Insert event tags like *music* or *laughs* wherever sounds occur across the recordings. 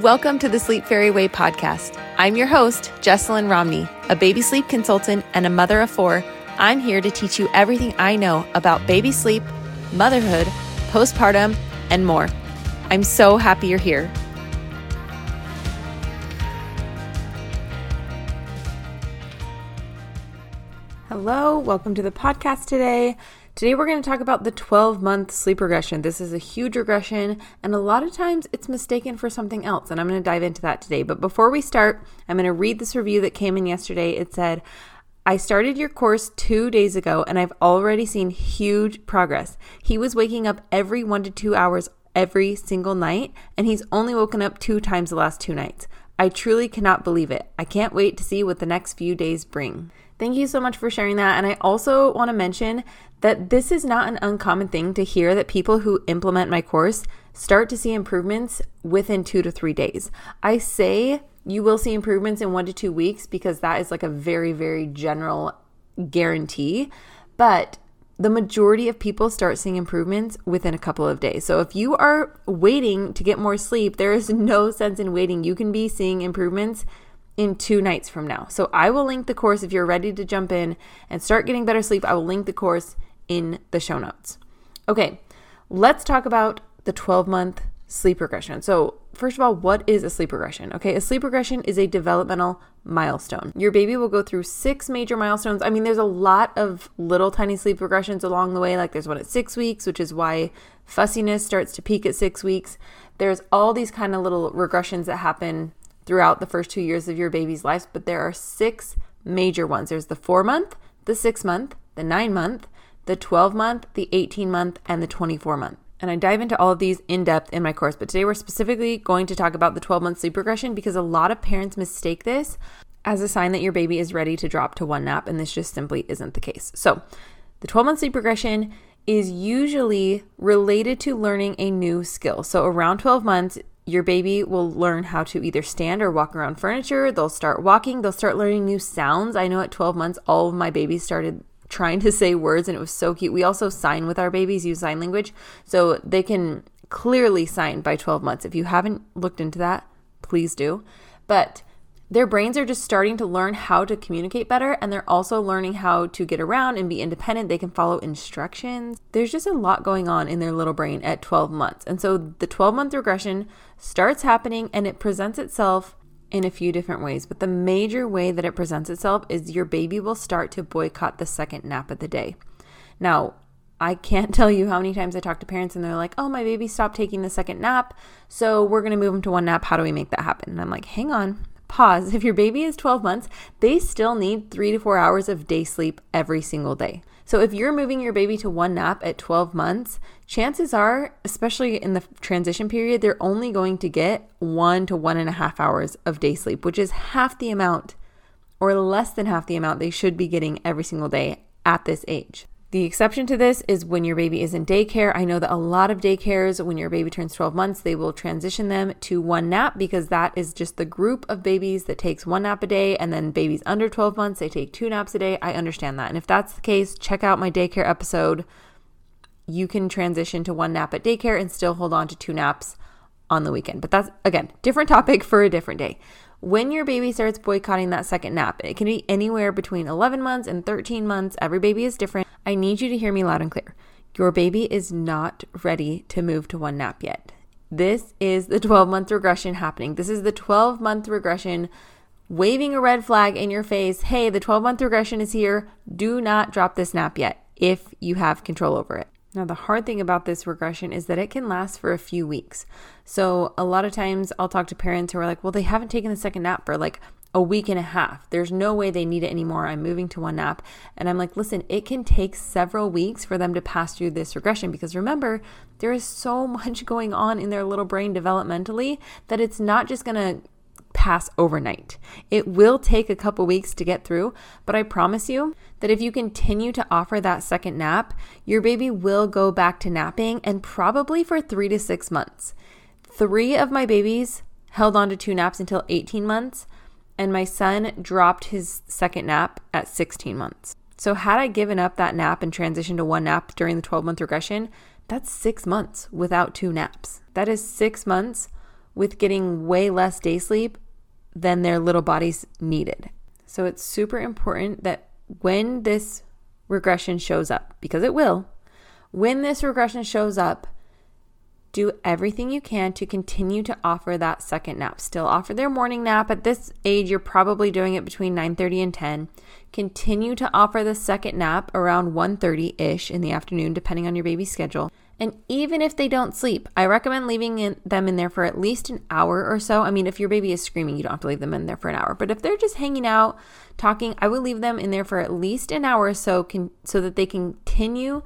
Welcome to the Sleep Fairy Way podcast. I'm your host, Jesselyn Romney, a baby sleep consultant and a mother of four. I'm here to teach you everything I know about baby sleep, motherhood, postpartum, and more. I'm so happy you're here. Hello, welcome to the podcast today. Today, we're going to talk about the 12 month sleep regression. This is a huge regression, and a lot of times it's mistaken for something else. And I'm going to dive into that today. But before we start, I'm going to read this review that came in yesterday. It said, I started your course two days ago, and I've already seen huge progress. He was waking up every one to two hours every single night, and he's only woken up two times the last two nights. I truly cannot believe it. I can't wait to see what the next few days bring. Thank you so much for sharing that. And I also want to mention that this is not an uncommon thing to hear that people who implement my course start to see improvements within two to three days. I say you will see improvements in one to two weeks because that is like a very, very general guarantee. But the majority of people start seeing improvements within a couple of days. So if you are waiting to get more sleep, there is no sense in waiting. You can be seeing improvements in two nights from now. So I will link the course if you're ready to jump in and start getting better sleep. I will link the course in the show notes. Okay, let's talk about the 12 month sleep regression. So, first of all, what is a sleep regression? Okay, a sleep regression is a developmental milestone. Your baby will go through six major milestones. I mean, there's a lot of little tiny sleep regressions along the way. Like there's one at six weeks, which is why fussiness starts to peak at six weeks. There's all these kind of little regressions that happen throughout the first two years of your baby's life, but there are six major ones. There's the four month, the six month, the nine month, the 12 month, the 18 month, and the 24 month. And I dive into all of these in depth in my course, but today we're specifically going to talk about the 12 month sleep regression because a lot of parents mistake this as a sign that your baby is ready to drop to one nap, and this just simply isn't the case. So, the 12 month sleep regression is usually related to learning a new skill. So, around 12 months, your baby will learn how to either stand or walk around furniture. They'll start walking. They'll start learning new sounds. I know at 12 months, all of my babies started trying to say words and it was so cute. We also sign with our babies, use sign language. So they can clearly sign by 12 months. If you haven't looked into that, please do. But their brains are just starting to learn how to communicate better and they're also learning how to get around and be independent. They can follow instructions. There's just a lot going on in their little brain at 12 months. And so the 12 month regression starts happening and it presents itself in a few different ways. But the major way that it presents itself is your baby will start to boycott the second nap of the day. Now, I can't *laughs* tell you how many times I talk to parents and they're like, oh, my baby stopped taking the second nap. So we're to move him to one nap. How do we make that happen? And I'm like, hang on, pause. *laughs* If your baby is 12 months, they still need three to four hours of day sleep every single day. So if you're moving your baby to one nap at 12 months, chances are, especially in the transition period, they're only going to get one to one and a half hours of day sleep, which is half the amount or less than half the amount they should be getting every single day at this age. The exception to this is when your baby is in daycare. I know that a lot of daycares, when your baby turns 12 months, they will transition them to one nap because that is just the group of babies that takes one nap a day. And then babies under 12 months, they take two naps a day. I understand that. And if that's the case, check out my daycare episode. You can transition to one nap at daycare and still hold on to two naps on the weekend. But that's, again, different topic for a different day. When your baby starts boycotting that second nap, it can be anywhere between 11 months and 13 months. Every baby is different. I need you to hear me loud and clear. Your baby is not ready to move to one nap yet. This is the *laughs* 12 month regression happening. This is the 12 month regression waving a red flag in your face. Hey, the 12 month regression is here. Do not drop this nap yet if you have control over it. Now, the hard thing about this regression is that it can last for a few weeks. So, a lot of times I'll talk to parents who are like, well, they haven't taken the second nap for like a week and a half. There's no way they need it anymore. I'm moving to one nap. And I'm like, listen, it can take several weeks for them to pass through this regression because remember, there is so *laughs* much going on in their little brain developmentally that it's not just going to pass overnight. It will take a couple weeks to get through, but I promise you that if you continue to offer that second nap, your baby will go back to napping and probably for three to six months. Three of my babies held on to two naps until 18 months and my son dropped his second nap at 16 months. So, had I given up that nap and transitioned to one nap during the 12 month regression, that's six months without two naps. That is six months with getting way less day sleep than their little bodies needed. So it's super important that when this regression shows up, because it will, when this regression shows up, do everything you can to continue to offer that second nap. Still offer their morning nap. At this age, you're probably doing it between 9:30 and 10. Continue to offer the second nap around 1:30-ish in the afternoon depending on your baby's schedule. And even if they don't sleep, I recommend leaving in, them in there for at least an hour or so. I mean, if your baby is screaming, you don't have to leave them in there for an hour. But if they're just hanging out, talking, I would leave them in there for at least an hour or so can, so that they continue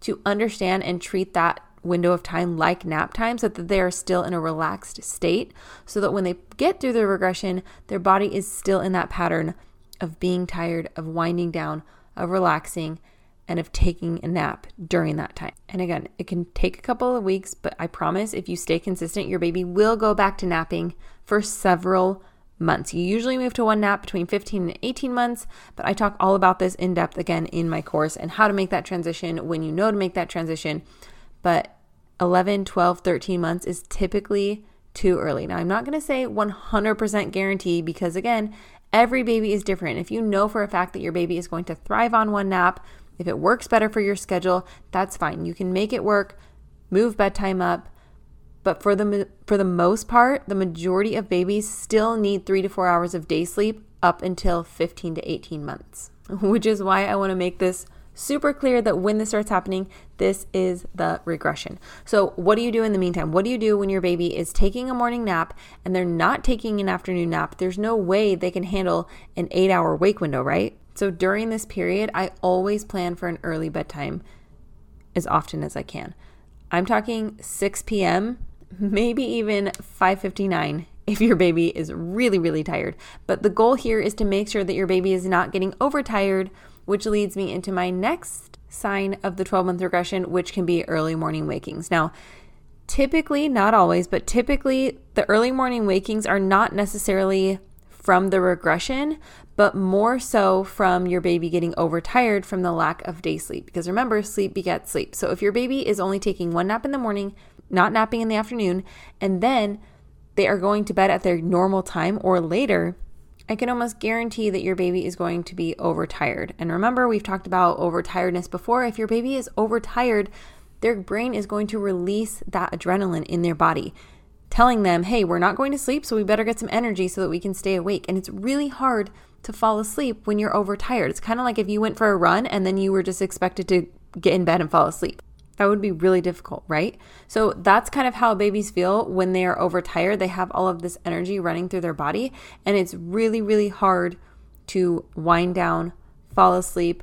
to understand and treat that window of time like nap time so that they are still in a relaxed state so that when they get through the regression, their body is still in that pattern of being tired, of winding down, of relaxing, and of taking a nap during that time. And again, it can take a couple of weeks, but I promise if you stay consistent, your baby will go back to napping for several months. You usually move to one nap between 15 and 18 months, but I talk all about this in depth again in my course and how to make that transition when you know to make that transition. But 11, 12, 13 months is typically too early. Now, I'm not going to say 100% guarantee because, again, every baby is different. If you know for a fact that your baby is going to thrive on one nap, if it works better for your schedule, that's fine. You can make it work, move bedtime up. But for the for the most part, the majority of babies still need 3 to 4 hours of day sleep up until 15 to 18 months. *laughs* Which is why I want to make this super clear that when this starts happening, this is the regression. So, what do you do in the meantime? What do you do when your baby is taking a morning nap and they're not taking an afternoon nap? There's no way they can handle an eight hour wake window, right? So, during this period, I always plan for an early bedtime as often as I can. I'm talking 6 p.m., maybe even 5:59 if your baby is really really tired. But the goal here is to make sure that your baby is not getting overtired which leads me into my next sign of the 12 month regression, which can be early morning wakings. Now, typically, not always, but typically, the early morning wakings are not necessarily from the regression, but more so from your baby getting overtired from the lack of day sleep. Because remember, sleep begets sleep. So if your baby is only taking one nap in the morning, not napping in the afternoon, and then they are going to bed at their normal time or later, I can almost guarantee that your baby is going to be overtired. And remember, we've talked about overtiredness before. If your baby is overtired, their brain is going to release that adrenaline in their body, telling them, hey, we're not going to sleep, so we better get some energy so that we can stay awake. And it's really hard to fall asleep when you're overtired. It's kind of like if you went for a run and then you were just expected to get in bed and fall asleep. That would be really difficult, right? So that's kind of how babies feel when they are overtired. They have all of this energy running through their body, and it's really, really hard to wind down, fall asleep,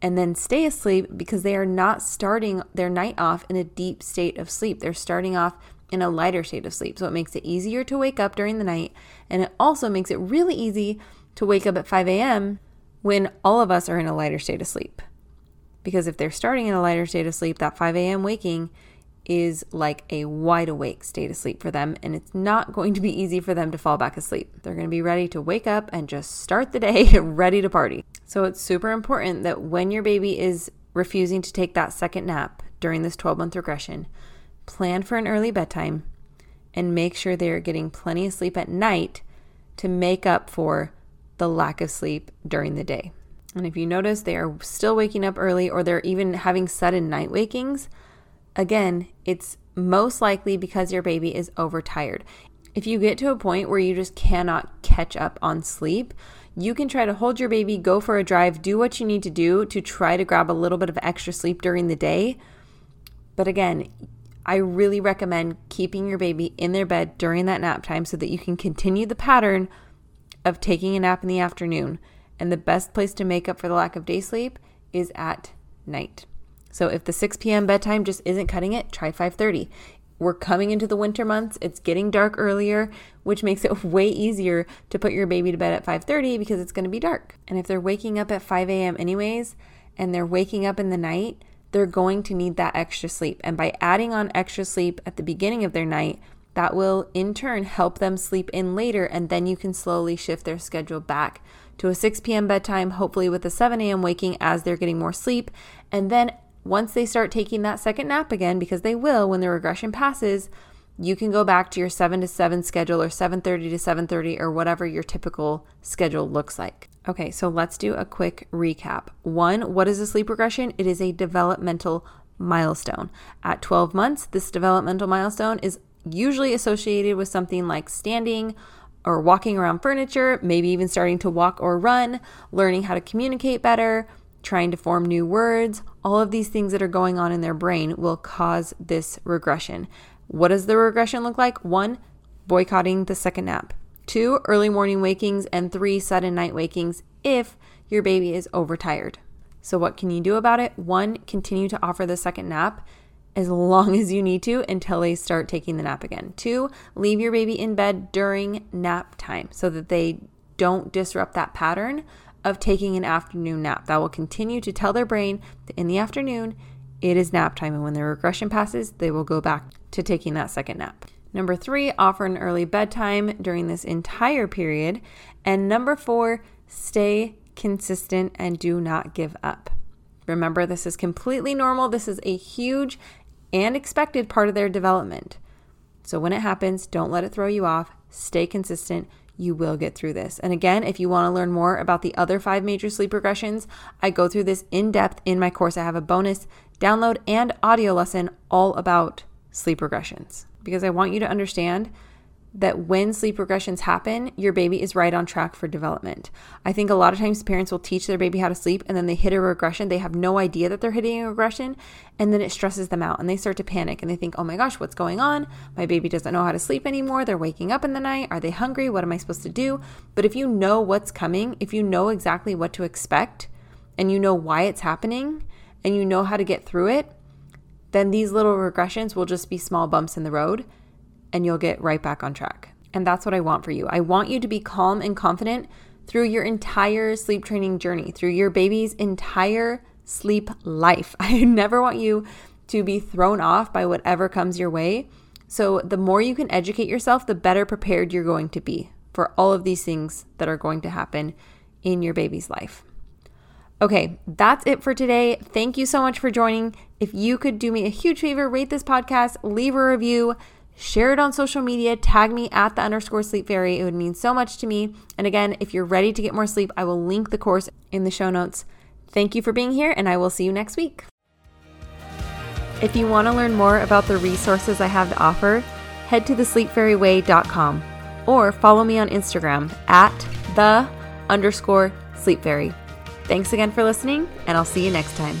and then stay asleep because they are not starting their night off in a deep state of sleep. They're starting off in a lighter state of sleep. So it makes it easier to wake up during the night, and it also makes it really easy to wake up at 5 a.m. when all of us are in a lighter state of sleep. Because if they're starting in a lighter state of sleep, that 5 a.m. waking is like a wide awake state of sleep for them, and it's not going to be easy for them to fall back asleep. They're going to be ready to wake up and just start the day *laughs* ready to party. So it's super important that when your baby is refusing to take that second nap during this 12 month regression, plan for an early bedtime and make sure they're getting plenty of sleep at night to make up for the lack of sleep during the day. And if you notice they are still waking up early or they're even having sudden night wakings, again, it's most likely because your baby is overtired. If you get to a point where you just cannot catch up on sleep, you can try to hold your baby, go for a drive, do what you need to do to try to grab a little bit of extra sleep during the day. But again, I really recommend keeping your baby in their bed during that nap time so that you can continue the pattern of taking a nap in the afternoon and the best place to make up for the lack of day sleep is at night. So if the 6 p.m. bedtime just isn't cutting it, try 5:30. We're coming into the winter months. It's getting dark earlier, which makes it *laughs* way easier to put your baby to bed at 5:30 because it's going to be dark. And if they're waking up at 5 a.m. anyways, and they're waking up in the night, they're going to need that extra sleep. And by adding on extra sleep at the beginning of their night, that will in turn help them sleep in later, and then you can slowly shift their schedule back to a 6 p.m. bedtime, hopefully with a 7 a.m. waking as they're getting more sleep. And then once they start taking that second nap again, because they will when the regression passes, you can go back to your 7 to 7 schedule or 7:30 to 7:30 or whatever your typical schedule looks like. Okay, so let's do a quick recap. 1, what is a sleep regression? It is a developmental milestone. At 12 months, this developmental milestone is usually associated with something like standing or walking around furniture, maybe even starting to walk or run, learning how to communicate better, trying to form new words. All of these things that are going on in their brain will cause this regression. What does the regression look like? One, boycotting the second nap. Two, early morning wakings. And three, sudden night wakings if your baby is overtired. So, what can you do about it? One, continue to offer the second nap as long as you need to until they start taking the nap again. Two, leave your baby in bed during nap time so that they don't disrupt that pattern of taking an afternoon nap. That will continue to tell their brain that in the afternoon it is nap time. And when the regression passes, they will go back to taking that second nap. Number three, offer an early bedtime during this entire period. And number four, stay consistent and do not give up. Remember, this is completely normal. This is a huge and expected part of their development. So when it happens, don't let it throw you off. Stay consistent. You will get through this. And again, if you want to learn more about the other five major sleep regressions, I go through this in depth in my course. I have a bonus download and audio lesson all about sleep regressions because I want you to understand that when sleep regressions happen, your baby is right on track for development. I think a lot of times parents will teach their baby how to sleep and then they hit a regression. They have no idea that they're hitting a regression and then it stresses them out and they start to panic and they think, oh my gosh, what's going on? My baby doesn't know how to sleep anymore. They're waking up in the night. Are they hungry? What am I supposed to do? But if you know what's coming, if you know exactly what to expect and you know why it's happening and you know how to get through it, then these little regressions will just be small bumps in the road and you'll get right back on track. And that's what I want for you. I want you to be calm and confident through your entire sleep training journey, through your baby's entire sleep life. *laughs* I never want you to be thrown off by whatever comes your way. So, the more you can educate yourself, the better prepared you're going to be for all of these things that are going to happen in your baby's life. Okay, that's it for today. Thank you so much for joining. If you could do me a huge favor, rate this podcast, leave a review, share it on social media, tag me at the underscore sleep fairy. It would mean so much to me. And again, if you're ready to get more sleep, I will link the course in the show notes. Thank you for being here, and I will see you next week. If you want to learn more about the resources I have to offer, head to thesleepfairyway.com or follow me on Instagram at the underscore sleep fairy. Thanks again for listening, and I'll see you next time.